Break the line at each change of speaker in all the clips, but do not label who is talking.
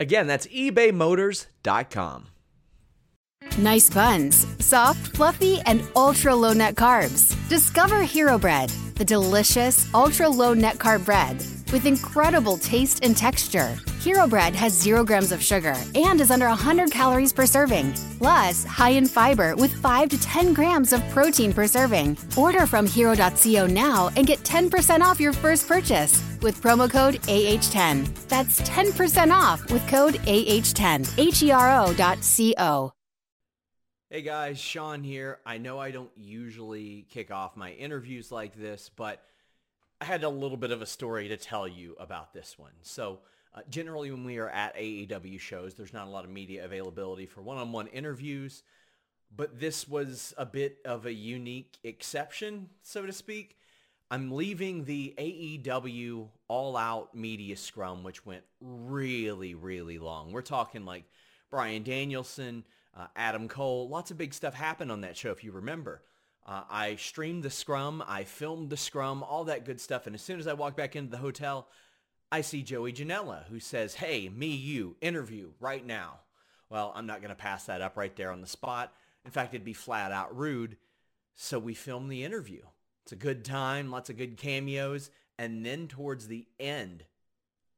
Again, that's ebaymotors.com.
Nice buns, soft, fluffy, and ultra low net carbs. Discover Hero Bread, the delicious ultra low net carb bread with incredible taste and texture. Hero Bread has zero grams of sugar and is under 100 calories per serving. Plus, high in fiber with 5 to 10 grams of protein per serving. Order from hero.co now and get 10% off your first purchase with promo code AH10. That's 10% off with code AH10. H E R O dot C O.
Hey guys, Sean here. I know I don't usually kick off my interviews like this, but I had a little bit of a story to tell you about this one. So, uh, generally, when we are at AEW shows, there's not a lot of media availability for one-on-one interviews, but this was a bit of a unique exception, so to speak. I'm leaving the AEW All Out Media Scrum, which went really, really long. We're talking like Bryan Danielson, uh, Adam Cole, lots of big stuff happened on that show, if you remember. Uh, I streamed the scrum, I filmed the scrum, all that good stuff. And as soon as I walk back into the hotel, I see Joey Janela, who says, hey, me, you, interview right now. Well, I'm not going to pass that up right there on the spot. In fact, it'd be flat out rude. So we filmed the interview. It's a good time, lots of good cameos. And then towards the end,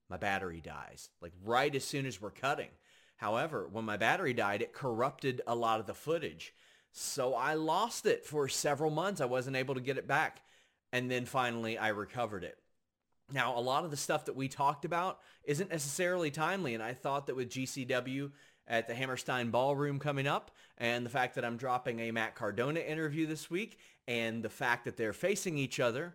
my battery dies. Like right as soon as we're cutting. However, when my battery died, it corrupted a lot of the footage. So I lost it for several months. I wasn't able to get it back. And then finally I recovered it. Now, a lot of the stuff that we talked about isn't necessarily timely. And I thought that with GCW at the Hammerstein Ballroom coming up and the fact that I'm dropping a Matt Cardona interview this week and the fact that they're facing each other,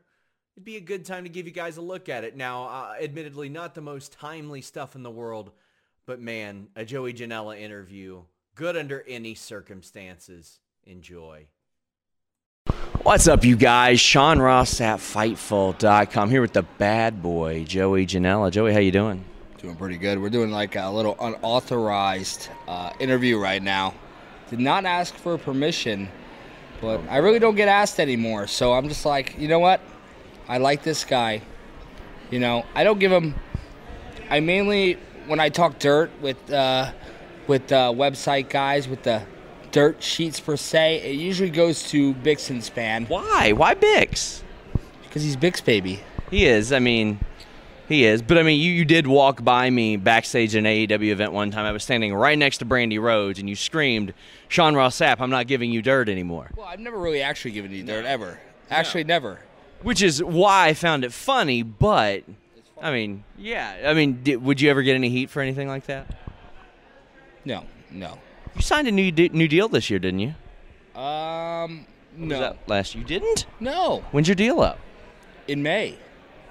it'd be a good time to give you guys a look at it. Now, uh, admittedly, not the most timely stuff in the world, but man, a Joey Janela interview, good under any circumstances. Enjoy. What's up, you guys? Sean Ross at Fightful.com here with the bad boy, Joey Janela. Joey, how you doing?
Doing pretty good. We're doing like a little unauthorized uh, interview right now. Did not ask for permission, but I really don't get asked anymore. So I'm just like, you know what? I like this guy. You know, I don't give him. I mainly when I talk dirt with uh, with uh, website guys with the dirt sheets per se, it usually goes to Bix and Span
Why? Why Bix?
because he's Bix baby.
He is. I mean, he is. But I mean, you, you did walk by me backstage at an AEW event one time. I was standing right next to Brandi Rhodes, and you screamed, "Sean Ross Sapp, I'm not giving you dirt anymore."
Well, I've never really actually given you dirt ever. Actually, never.
Which is why I found it funny. But I mean, yeah. I mean, did, would you ever get any heat for anything like that?
No, no.
You signed a new de- new deal this year, didn't you?
Um,
Was
no,
that last you didn't.
no.
When's your deal up?
In May,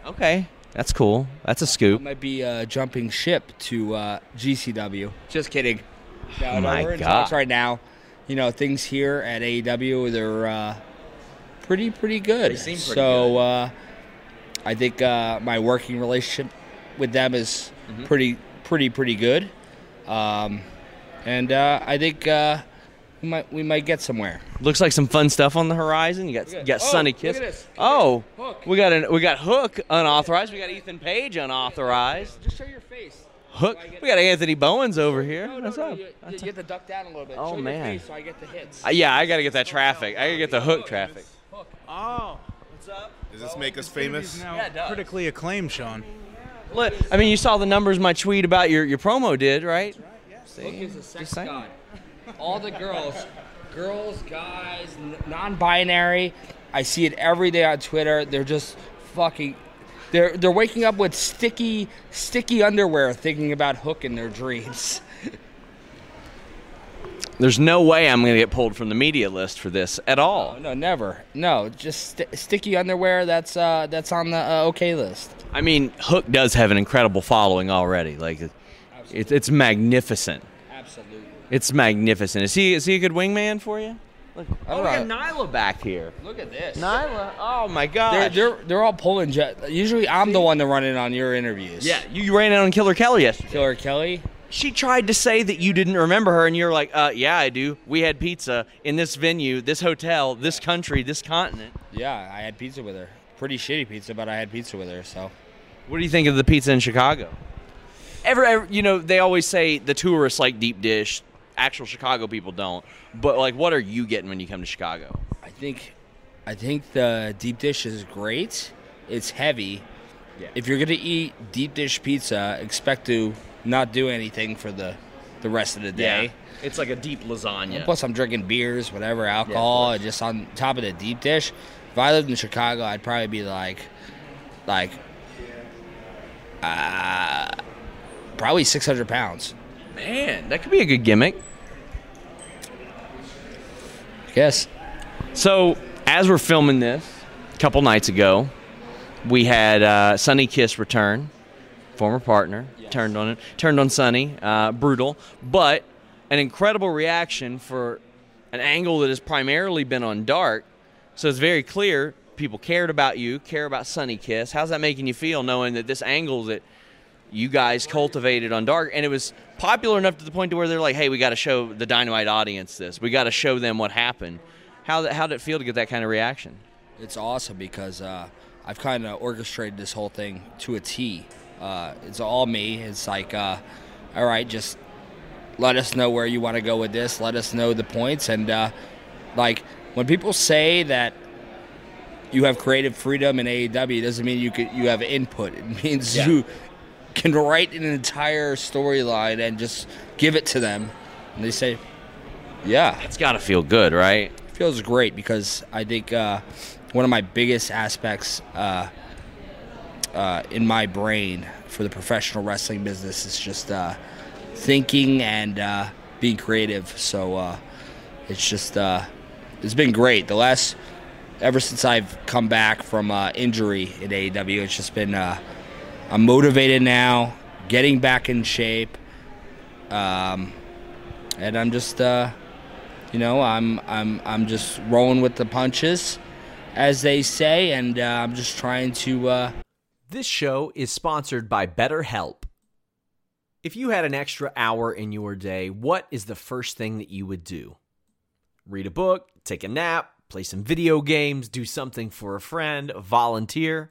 Okay, that's cool. That's a scoop.
might be uh, jumping ship to uh, GCW. Just kidding. No, no,
My
we're in
God.
talks right now. You know, things here at AEW they're uh, pretty pretty good.
They seem pretty
so
good.
Uh, I think uh, my working relationship with them is
Mm-hmm.
pretty pretty pretty good. Um, and uh, I think uh, we might we might get somewhere.
Looks like some fun stuff on the horizon. You got you got
oh,
Sonny
look
Kiss.
at this.
Oh,
Hook.
we got an we got Hook unauthorized. We got Ethan Page unauthorized.
Just show your face.
Hook. We got Anthony Bowens over here.
No, no,
What's
no,
up?
You,
What's
you have to duck down a little bit.
Oh,
show
man.
Your face so I get the hits.
Uh, yeah, I got to get that traffic. I got to get the Hook traffic. Hook.
Oh,
What's up?
Does this make us famous?
now
Yeah, it does.
critically acclaimed, Sean.
Look, I mean, you saw the numbers my tweet about your your promo did, right? Right. Yeah.
Hook is a sex
saying.
god. All the girls, girls, guys, non-binary. I see it every day on Twitter. They're just fucking. They're they're waking up with sticky sticky underwear, thinking about hook in their dreams.
There's no way I'm going to get pulled from the media list for this at all.
Oh, no, never. No, just st- sticky underwear. That's uh that's on the uh, okay list.
I mean, Hook does have an incredible following already. Like, it's it's magnificent. It's magnificent. Is he is he a good wingman for you? Look, oh, we got Nyla back here.
Look at this.
Nyla. Oh my
They're, they're they're all pulling jet. Usually, I'm the one to run in on your interviews.
yeah, you, you ran in on Killer Kelly yesterday.
Killer Kelly.
She tried to say that you didn't remember her, and you're like, uh, yeah, I do. We had pizza in this venue, this hotel, this country, this continent.
Yeah, I had pizza with her. Pretty shitty pizza, but I had pizza with her. So
What do you think of the pizza in Chicago? Ever, ever, you know, they always say the tourists like deep dish. Actual Chicago people don't. But like, what are you getting when you come to Chicago?
I think, I think the deep dish is great. It's heavy.
Yeah.
If you're gonna eat deep dish pizza, expect to not do anything for the the rest of the day.
it's like a deep lasagna.
Plus, I'm drinking beers, whatever, alcohol,
course.
just on top of the deep dish. If I lived in Chicago, I'd probably be like, like, uh, probably 600 pounds.
Man, that could be a good gimmick.
Yes.
So, as we're filming this, a couple nights ago, we had uh, Sonny Kiss return, former partner, turned on it, turned on Sonny, uh, brutal, but an incredible reaction for an angle that has primarily been on Dark. So it's very clear people cared about you, care about Sonny Kiss. How's that making you feel, knowing that this angle that you guys cultivated on Dark, and it was popular enough to the point to where they're like, "Hey, we got to show the Dynamite audience this. We got to show them what happened." How how did it feel to get that kind of reaction?
It's awesome because uh, I've kind of orchestrated this whole thing to a T. Uh, it's all me. It's like, uh, all right, just let us know where you want to go with this. Let us know the points. And uh, like when people say that you have creative freedom in AEW, doesn't mean you could you have input. It means
Yeah.
you can write an entire storyline and just give it to them, and they say, yeah,
It's got to feel good, right?
feels great because I think uh, one of my biggest aspects uh, uh, in my brain for the professional wrestling business is just uh, thinking and uh, being creative. So uh, it's just uh, it's been great. The last ever since I've come back from uh, injury in AEW, it's just been uh, I'm motivated now, getting back in shape, um, and I'm just. Uh, you know, I'm I'm I'm just rolling with the punches, as they say, and uh, I'm just trying to. Uh,
This show is sponsored by BetterHelp. If you had an extra hour in your day, what is the first thing that you would do? Read a book, take a nap, play some video games, do something for a friend, volunteer.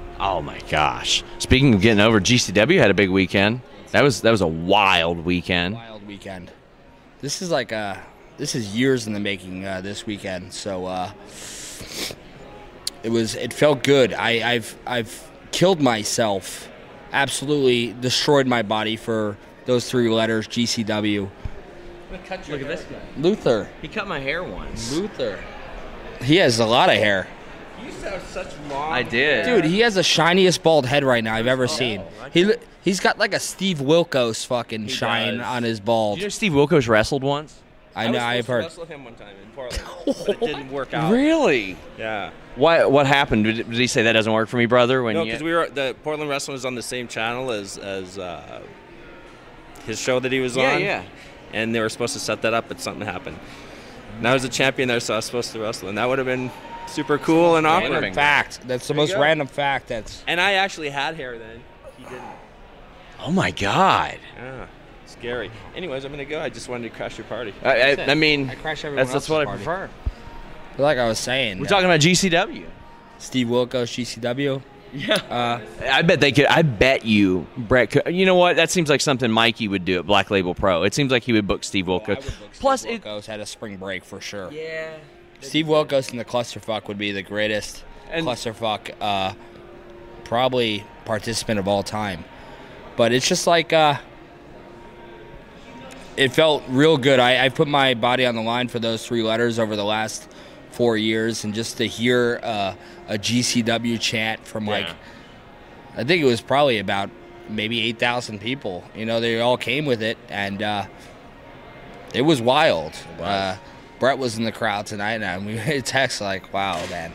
Oh my gosh! Speaking of getting over, GCW had a big weekend. That was that was a wild weekend.
Wild weekend. This is like uh this is years in the making. Uh, this weekend, so uh, it was. It felt good. I, I've I've killed myself. Absolutely destroyed my body for those three letters. GCW.
Look at this guy.
Luther.
He cut my hair once.
Luther. He has a lot of hair.
You used to have such long.
I did.
Dude, he has the shiniest bald head right now I've ever seen. He he's got like a Steve Wilkos fucking shine
does.
on his bald.
You know Steve Wilkos wrestled once.
I know I've heard.
wrestle him one time in Portland, but it didn't work out.
Really?
Yeah.
Why? What happened? Did, did he say that doesn't work for me, brother? When
No, because we were the Portland Wrestling was on the same channel as as uh, his show that he was
Yeah,
on.
yeah.
And they were supposed to set that up, but something happened. And I was a champion there, so I was supposed to wrestle, and that would have been super cool and awkward.
Random fact. That's the
There
most
go.
random fact. That's
And I actually had hair then. He didn't.
oh my God!
Yeah. Scary. Anyways, I'm gonna go. I just wanted to crash your party.
I, I, I mean,
I crash everyone
that's, that's what I
else's
prefer.
like I was saying.
We're
uh,
talking about GCW.
Steve Wilkos, GCW.
Yeah.
Uh,
I bet they could. I bet you, Brett. Could, you know what? That seems like something Mikey would do at Black Label Pro. It seems like he would book Steve Wilkos. Plus,
Steve
it.
Wilkos had a spring break for sure.
Yeah.
Steve Wilkos and the clusterfuck would be the greatest
And-
clusterfuck, uh, probably participant of all time. But it's just like uh, it felt real good. I, I put my body on the line for those three letters over the last four years, and just to hear uh, a GCW chant from like,
Yeah.
I think it was probably about maybe eight thousand people. You know, they all came with it, and uh, it was wild. Uh, Brett was in the crowd tonight, and we made a text like, "Wow, man,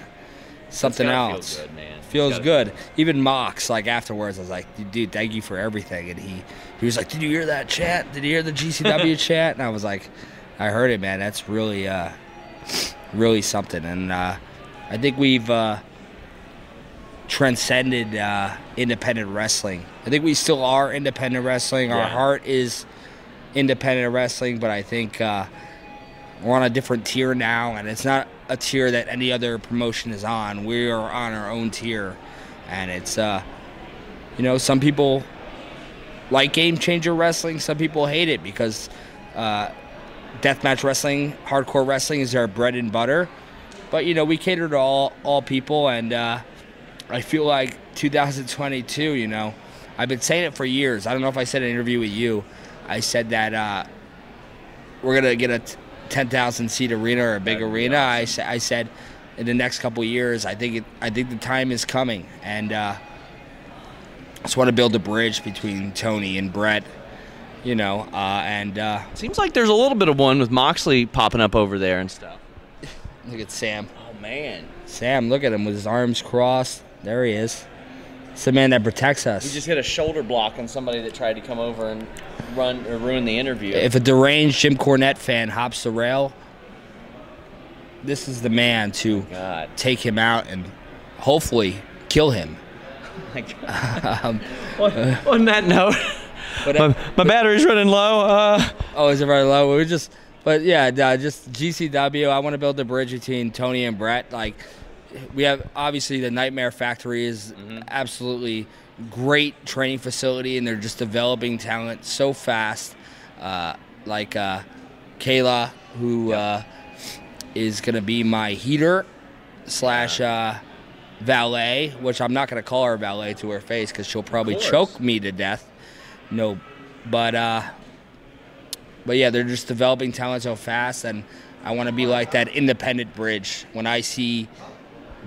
something
gotta feel
else
good, man.
Feels good." Even Mox, like afterwards, I was like, "Dude, thank you for everything," and he he was like, "Did you hear that chant? Did you hear the GCW chant?" And I was like, "I heard it, man. That's really, uh, really something." And uh, I think we've uh, transcended uh, independent wrestling. I think we still are independent wrestling. Our
Yeah.
heart is independent wrestling, but I think uh, we're on a different tier now, and it's not a tier that any other promotion is on. We are on our own tier, and it's uh, you know, some people like game changer wrestling. Some people hate it because uh, deathmatch wrestling, hardcore wrestling is our bread and butter. But you know, we cater to all all people, and uh, I feel like 2022. You know, I've been saying it for years. I don't know if I said an interview with you. I said that uh, we're gonna get a 10,000 seat arena or a big arena. I, sa- I said in the next couple years, I think it, I think the time is coming, and uh, just want to build a bridge between Tony and Brett. You know, uh, and uh,
Seems like there's a little bit of one with Moxley popping up over there and stuff.
look at Sam.
Oh man.
Sam, look at him with his arms crossed. There he is. It's the man that protects us.
We just hit a shoulder block on somebody that tried to come over and run or ruin the interview.
if a deranged Jim Cornette fan hops the rail, this is the man to
God.
take him out and hopefully kill him.
on, on that note,
But,
my, my battery's running low. Uh,
oh, is it very low? We were just, but yeah, uh, just GCW. I want to build a bridge between Tony and Brett. Like, we have obviously the Nightmare Factory is absolutely great training facility, and they're just developing talent so fast. Uh, like uh, Kayla, who uh, is going to be my heater slash uh, valet, which I'm not going to call her valet to her face because she'll probably choke me to death. No, but uh, but yeah, they're just developing talent so fast, and I want to be like that independent bridge. When I see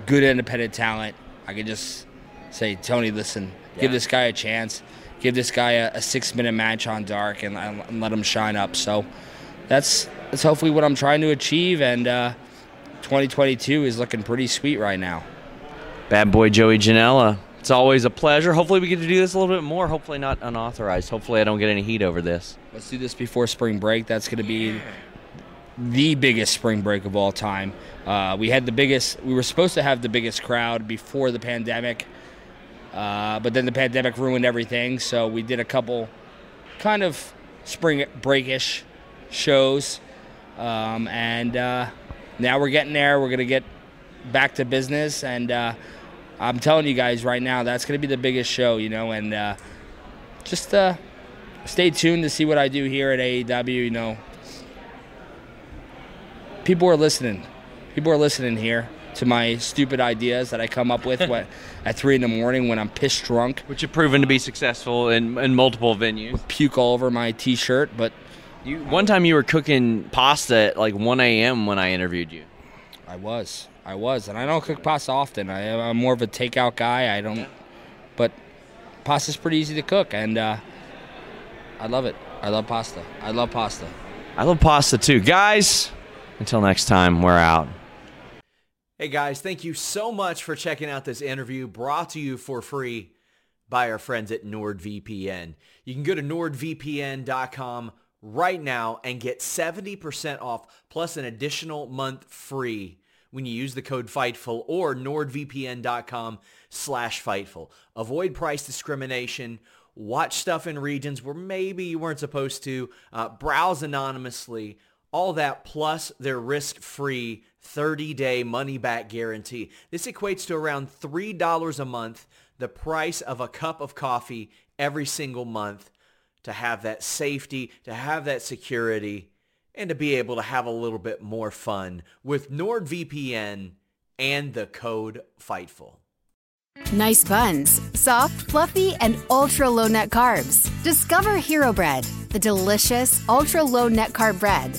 good independent talent, I can just say, Tony, listen, give this guy a chance, give this guy a, a six-minute match on Dark, and, and let him shine up. So that's that's hopefully what I'm trying to achieve, and uh, 2022 is looking pretty sweet right now.
bad boy Joey Janela. It's always a pleasure. Hopefully, we get to do this a little bit more. Hopefully, not unauthorized. Hopefully, I don't get any heat over this.
Let's do this before spring break. That's going to be the biggest spring break of all time. Uh, we had the biggest. We were supposed to have the biggest crowd before the pandemic, uh, but then the pandemic ruined everything. So we did a couple kind of spring breakish shows, um, and uh, now we're getting there. We're gonna get back to business, and uh, I'm telling you guys right now, that's gonna be the biggest show, you know, and uh, just uh, stay tuned to see what I do here at AEW. You know, people are listening. People are listening here to my stupid ideas that I come up with what, at three in the morning when I'm pissed drunk.
Which have proven to be successful in, in multiple venues.
Puke all over my T-shirt, but
you, one time you were cooking pasta at like 1 a.m. when I interviewed you.
I was, I was, and I don't cook pasta often. I, am more of a takeout guy. I don't, but pasta's pretty easy to cook, and uh, I love it. I love pasta. I love pasta.
I love pasta too, guys. Until next time, we're out. Hey guys, thank you so much for checking out this interview brought to you for free by our friends at NordVPN. You can go to nordvpn.com right now and get 70% off plus an additional month free when you use the code FIGHTFUL or nordvpn.com slash FIGHTFUL. Avoid price discrimination. Watch stuff in regions where maybe you weren't supposed to. Uh, browse anonymously all that plus their risk-free 30-day money-back guarantee. This equates to around $3 a month, the price of a cup of coffee every single month to have that safety, to have that security, and to be able to have a little bit more fun with NordVPN and the code FIGHTFUL.
Nice buns, soft, fluffy, and ultra low net carbs. Discover Hero Bread, the delicious ultra low net carb bread